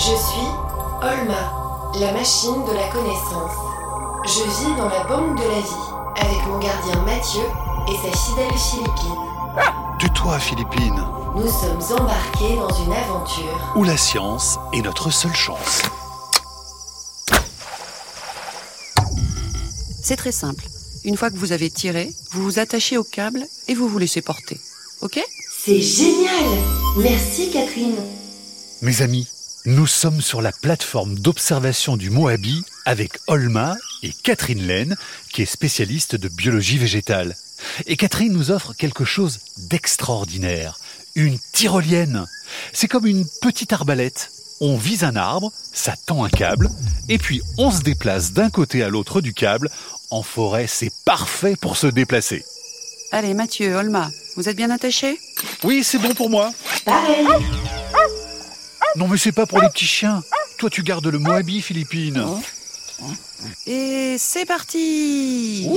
Je suis Olma, la machine de la connaissance. Je vis dans la banque de la vie avec mon gardien Mathieu et sa fidèle Philippine. Tais-toi, Philippine. Nous sommes embarqués dans une aventure. Où la science est notre seule chance. C'est très simple. Une fois que vous avez tiré, vous vous attachez au câble et vous vous laissez porter. Ok? C'est génial Merci Catherine. Mes amis, nous sommes sur la plateforme d'observation du Moabi avec Olma et Catherine Laine, qui est spécialiste de biologie végétale. Et Catherine nous offre quelque chose d'extraordinaire. Une tyrolienne. C'est comme une petite arbalète. On vise un arbre, ça tend un câble, et puis on se déplace d'un côté à l'autre du câble. En forêt, c'est parfait pour se déplacer. Allez, Mathieu, Olma, vous êtes bien attachés Oui, c'est bon pour moi. Pareil Non, mais c'est pas pour les petits chiens. Toi, tu gardes le Moabi, Philippine. Et c'est parti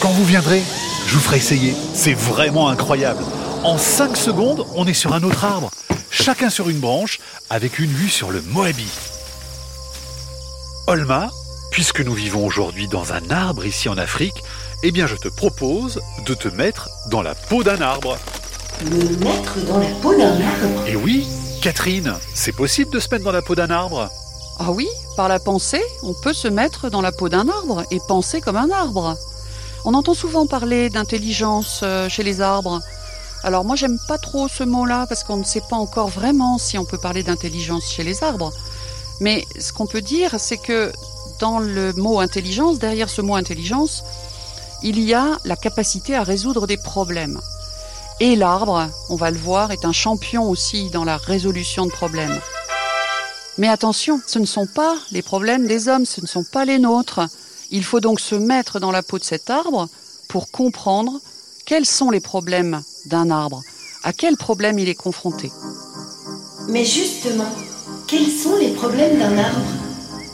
Quand vous viendrez, je vous ferai essayer. C'est vraiment incroyable. En 5 secondes, on est sur un autre arbre, chacun sur une branche, avec une vue sur le Moabi. Olma, puisque nous vivons aujourd'hui dans un arbre ici en Afrique, eh bien je te propose de te mettre dans la peau d'un arbre. Me mettre dans la peau d'un arbre Et oui, Catherine, c'est possible de se mettre dans la peau d'un arbre Ah oui, par la pensée, on peut se mettre dans la peau d'un arbre et penser comme un arbre. On entend souvent parler d'intelligence euh, chez les arbres. Alors moi j'aime pas trop ce mot-là parce qu'on ne sait pas encore vraiment si on peut parler d'intelligence chez les arbres. Mais ce qu'on peut dire, c'est que dans le mot intelligence, derrière ce mot intelligence, il y a la capacité à résoudre des problèmes. Et l'arbre, on va le voir, est un champion aussi dans la résolution de problèmes. Mais attention, ce ne sont pas les problèmes des hommes, ce ne sont pas les nôtres. Il faut donc se mettre dans la peau de cet arbre pour comprendre quels sont les problèmes d'un arbre, à quel problème il est confronté. Mais justement, quels sont les problèmes d'un arbre?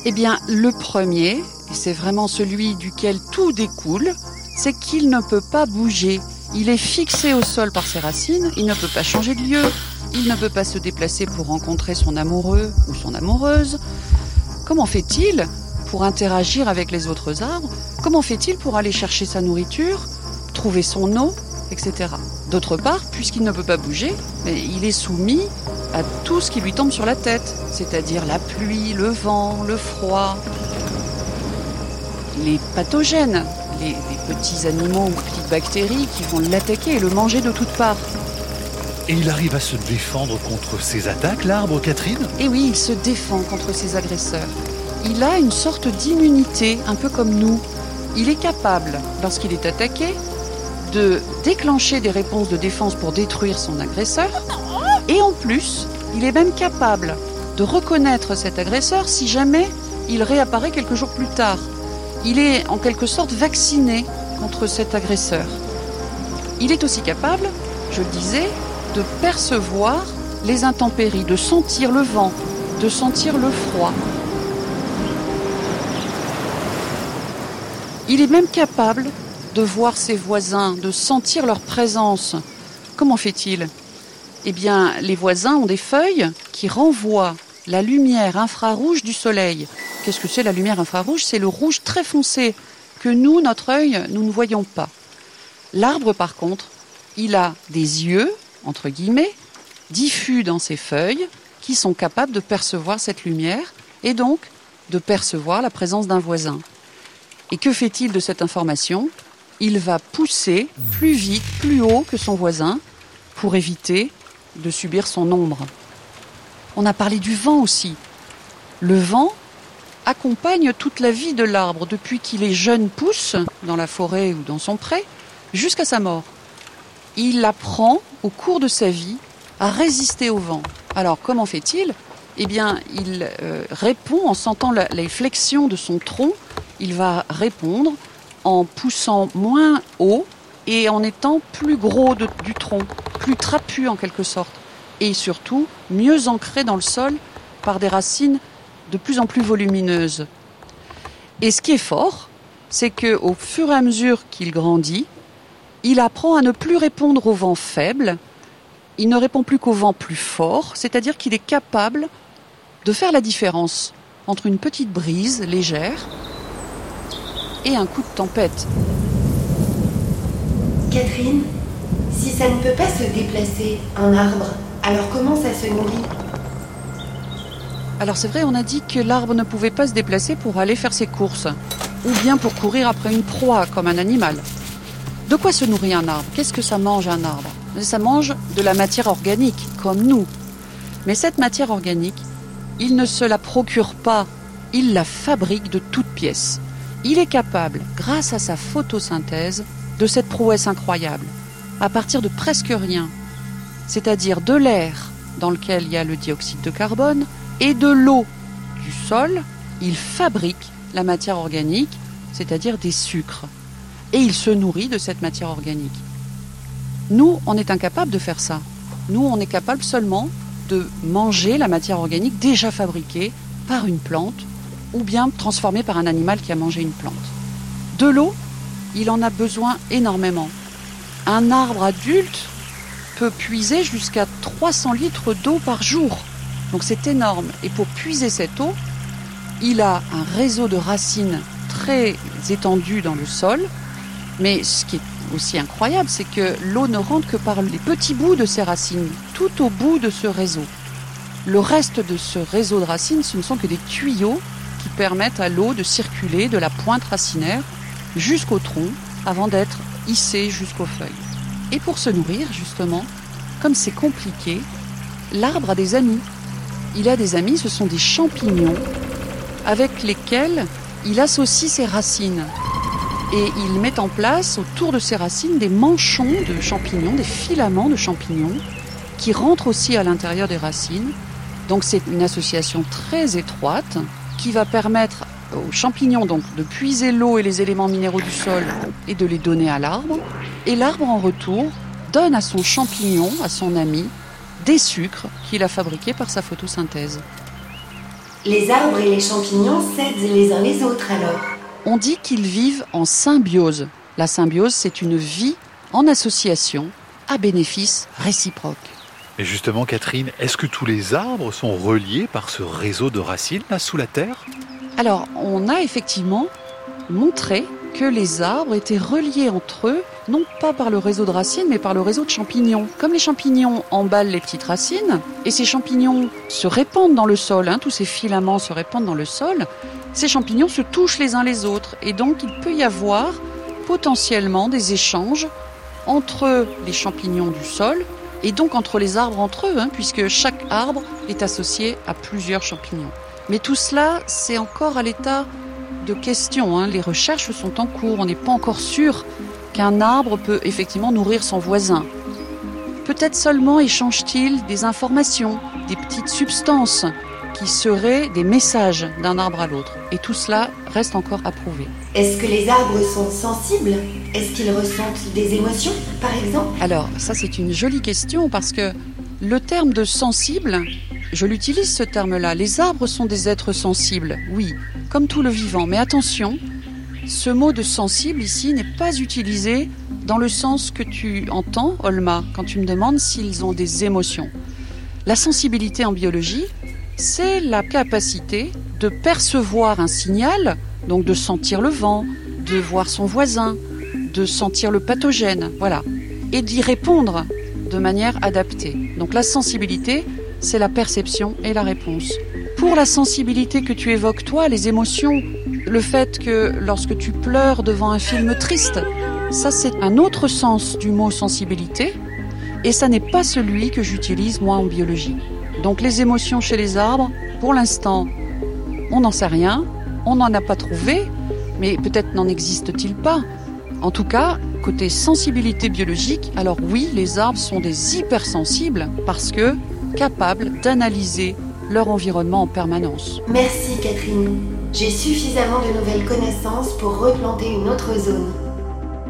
Eh bien, le premier, et c'est vraiment celui duquel tout découle, c'est qu'il ne peut pas bouger. Il est fixé au sol par ses racines, il ne peut pas changer de lieu, il ne peut pas se déplacer pour rencontrer son amoureux ou son amoureuse. Comment fait-il pour interagir avec les autres arbres? Comment fait-il pour aller chercher sa nourriture, trouver son eau, etc. D'autre part, puisqu'il ne peut pas bouger, il est soumis à tout ce qui lui tombe sur la tête, c'est-à-dire la pluie, le vent, le froid, les pathogènes, les petits animaux ou petites bactéries qui vont l'attaquer et le manger de toutes parts. Et il arrive à se défendre contre ces attaques, l'arbre, Catherine? Et oui, il se défend contre ses agresseurs. Il a une sorte d'immunité, un peu comme nous. Il est capable, lorsqu'il est attaqué, de déclencher des réponses de défense pour détruire son agresseur. Et en plus, il est même capable de reconnaître cet agresseur si jamais il réapparaît quelques jours plus tard. Il est en quelque sorte vacciné contre cet agresseur. Il est aussi capable, je le disais, de percevoir les intempéries, de sentir le vent, de sentir le froid. Il est même capable de voir ses voisins, de sentir leur présence. Comment fait-il? Eh bien, les voisins ont des feuilles qui renvoient la lumière infrarouge du soleil. Qu'est-ce que c'est la lumière infrarouge? C'est le rouge très foncé que nous, notre œil, nous ne voyons pas. L'arbre, par contre, il a des yeux, entre guillemets, diffus dans ses feuilles, qui sont capables de percevoir cette lumière et donc de percevoir la présence d'un voisin. Et que fait-il de cette information? Il va pousser plus vite, plus haut que son voisin pour éviter de subir son ombre. On a parlé du vent aussi. Le vent accompagne toute la vie de l'arbre depuis qu'il est jeune pousse dans la forêt ou dans son pré jusqu'à sa mort. Il apprend au cours de sa vie à résister au vent. Alors comment fait-il? Eh bien, il euh, répond en sentant les flexions de son tronc. Il va répondre en poussant moins haut et en étant plus gros du tronc, plus trapu en quelque sorte, et surtout mieux ancré dans le sol par des racines de plus en plus volumineuses. Et ce qui est fort, c'est que au fur et à mesure qu'il grandit, il apprend à ne plus répondre aux vents faibles il ne répond plus qu'au vent plus fort, c'est-à-dire qu'il est capable de faire la différence entre une petite brise légère et un coup de tempête. Catherine, si ça ne peut pas se déplacer, un arbre, alors comment ça se nourrit? Alors c'est vrai, on a dit que l'arbre ne pouvait pas se déplacer pour aller faire ses courses, ou bien pour courir après une proie comme un animal. De quoi se nourrit un arbre? Qu'est-ce que ça mange un arbre? Ça mange de la matière organique, comme nous. Mais cette matière organique, il ne se la procure pas, il la fabrique de toutes pièces. Il est capable, grâce à sa photosynthèse, de cette prouesse incroyable. À partir de presque rien, c'est-à-dire de l'air dans lequel il y a le dioxyde de carbone et de l'eau du sol, il fabrique la matière organique, c'est-à-dire des sucres. Et il se nourrit de cette matière organique. Nous, on est incapable de faire ça. Nous, on est capable seulement de manger la matière organique déjà fabriquée par une plante ou bien transformée par un animal qui a mangé une plante. De l'eau, il en a besoin énormément. Un arbre adulte peut puiser jusqu'à 300 litres d'eau par jour. Donc c'est énorme. Et pour puiser cette eau, il a un réseau de racines très étendu dans le sol. Mais ce qui est aussi incroyable, c'est que l'eau ne rentre que par les petits bouts de ses racines, tout au bout de ce réseau. Le reste de ce réseau de racines, ce ne sont que des tuyaux qui permettent à l'eau de circuler de la pointe racinaire jusqu'au tronc avant d'être hissée jusqu'aux feuilles. Et pour se nourrir, justement, comme c'est compliqué, l'arbre a des amis. Il a des amis, ce sont des champignons avec lesquels il associe ses racines. Et il met en place autour de ses racines des manchons de champignons, des filaments de champignons, qui rentrent aussi à l'intérieur des racines. Donc c'est une association très étroite qui va permettre aux champignons donc de puiser l'eau et les éléments minéraux du sol et de les donner à l'arbre. Et l'arbre en retour donne à son champignon, à son ami, des sucres qu'il a fabriqués par sa photosynthèse. Les arbres et les champignons s'aident les uns les autres alors On dit qu'ils vivent en symbiose. La symbiose, c'est une vie en association à bénéfice réciproque. Et justement, Catherine, est-ce que tous les arbres sont reliés par ce réseau de racines là sous la terre? Alors, on a effectivement montré que les arbres étaient reliés entre eux, non pas par le réseau de racines, mais par le réseau de champignons. Comme les champignons emballent les petites racines, et ces champignons se répandent dans le sol, hein, tous ces filaments se répandent dans le sol, ces champignons se touchent les uns les autres, et donc il peut y avoir potentiellement des échanges entre les champignons du sol et donc entre les arbres entre eux, hein, puisque chaque arbre est associé à plusieurs champignons. Mais tout cela, c'est encore à l'état de question. Hein. Les recherches sont en cours. On n'est pas encore sûr qu'un arbre peut effectivement nourrir son voisin. Peut-être seulement échange-t-il des informations, des petites substances qui seraient des messages d'un arbre à l'autre. Et tout cela reste encore à prouver. Est-ce que les arbres sont sensibles? Est-ce qu'ils ressentent des émotions, par exemple? Alors, ça c'est une jolie question parce que le terme de sensible, je l'utilise ce terme-là. Les arbres sont des êtres sensibles, oui, comme tout le vivant. Mais attention, ce mot de sensible ici n'est pas utilisé dans le sens que tu entends, Olma, quand tu me demandes s'ils ont des émotions. La sensibilité en biologie, c'est la capacité de percevoir un signal, donc de sentir le vent, de voir son voisin, de sentir le pathogène, voilà, et d'y répondre de manière adaptée. Donc la sensibilité, c'est la perception et la réponse. Pour la sensibilité que tu évoques toi, les émotions, le fait que lorsque tu pleures devant un film triste, ça c'est un autre sens du mot sensibilité, et ça n'est pas celui que j'utilise moi en biologie. Donc les émotions chez les arbres, pour l'instant, on n'en sait rien, on n'en a pas trouvé, mais peut-être n'en existe-t-il pas. En tout cas, côté sensibilité biologique, alors oui, les arbres sont des hypersensibles parce que capables d'analyser leur environnement en permanence. Merci Catherine. J'ai suffisamment de nouvelles connaissances pour replanter une autre zone.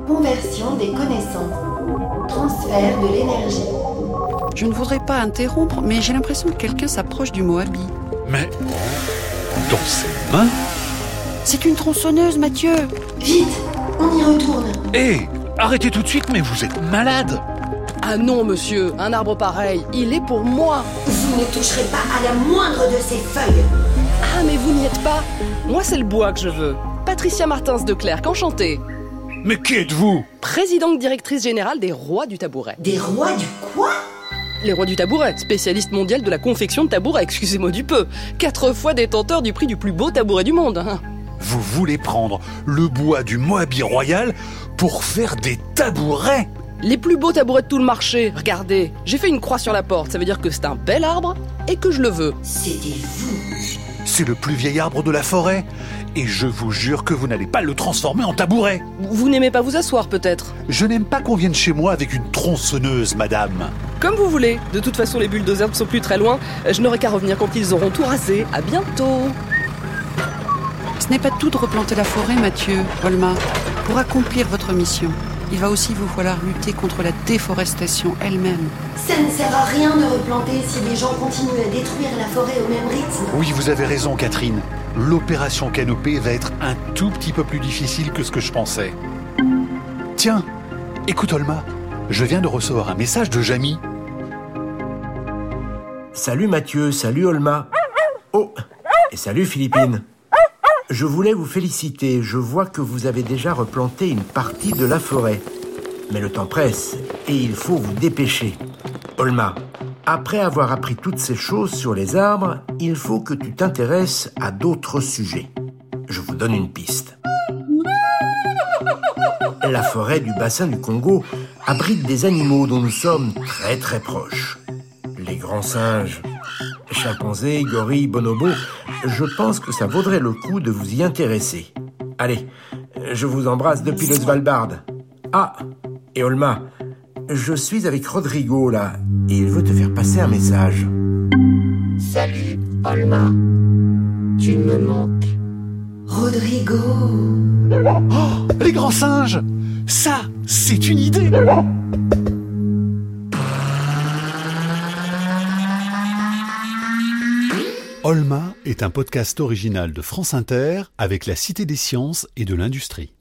Conversion des connaissances. Transfert de l'énergie. Je ne voudrais pas interrompre, mais j'ai l'impression que quelqu'un s'approche du Moabi. Mais dans ses mains? C'est une tronçonneuse, Mathieu Vite, on y retourne. Hé Arrêtez tout de suite, mais vous êtes malade Ah non, monsieur, un arbre pareil, il est pour moi. Vous ne toucherez pas à la moindre de ces feuilles. Ah, mais vous n'y êtes pas. Moi, c'est le bois que je veux. Patricia Martins de Clerc, enchantée. Mais qui êtes-vous? Présidente directrice générale des Rois du Tabouret. Des rois du quoi? Les Rois du Tabouret, spécialiste mondial de la confection de tabourets, excusez-moi du peu. Quatre fois détenteur du prix du plus beau tabouret du monde. hein. Vous voulez prendre le bois du Moabi royal pour faire des tabourets? Les plus beaux tabourets de tout le marché, regardez. J'ai fait une croix sur la porte, ça veut dire que c'est un bel arbre et que je le veux. C'était vous. C'est le plus vieil arbre de la forêt. Et je vous jure que vous n'allez pas le transformer en tabouret. Vous n'aimez pas vous asseoir peut-être Je n'aime pas qu'on vienne chez moi avec une tronçonneuse, madame. Comme vous voulez. De toute façon, les bulldozers ne sont plus très loin. Je n'aurai qu'à revenir quand ils auront tout rasé. À bientôt. Ce n'est pas tout de replanter la forêt, Mathieu, Olma. Pour accomplir votre mission, il va aussi vous falloir lutter contre la déforestation elle-même. Ça ne sert à rien de replanter si les gens continuent à détruire la forêt au même rythme. Oui, vous avez raison, Catherine. L'opération Canopée va être un tout petit peu plus difficile que ce que je pensais. Tiens, écoute Olma, je viens de recevoir un message de Jamy. Salut Mathieu, salut Olma. Oh, et salut Philippine. Je voulais vous féliciter, je vois que vous avez déjà replanté une partie de la forêt. Mais le temps presse et il faut vous dépêcher. Olma, après avoir appris toutes ces choses sur les arbres, il faut que tu t'intéresses à d'autres sujets. Je vous donne une piste. La forêt du bassin du Congo abrite des animaux dont nous sommes très très proches. Les grands singes, chimpanzés, gorilles, bonobos, je pense que ça vaudrait le coup de vous y intéresser. Allez, je vous embrasse depuis le Svalbard. Ah, et Olma, je suis avec Rodrigo là, et il veut te faire passer un message. Salut, Olma. Tu me manques. Rodrigo. Oh, les grands singes Ça, c'est une idée Olma est un podcast original de France Inter avec la Cité des sciences et de l'industrie.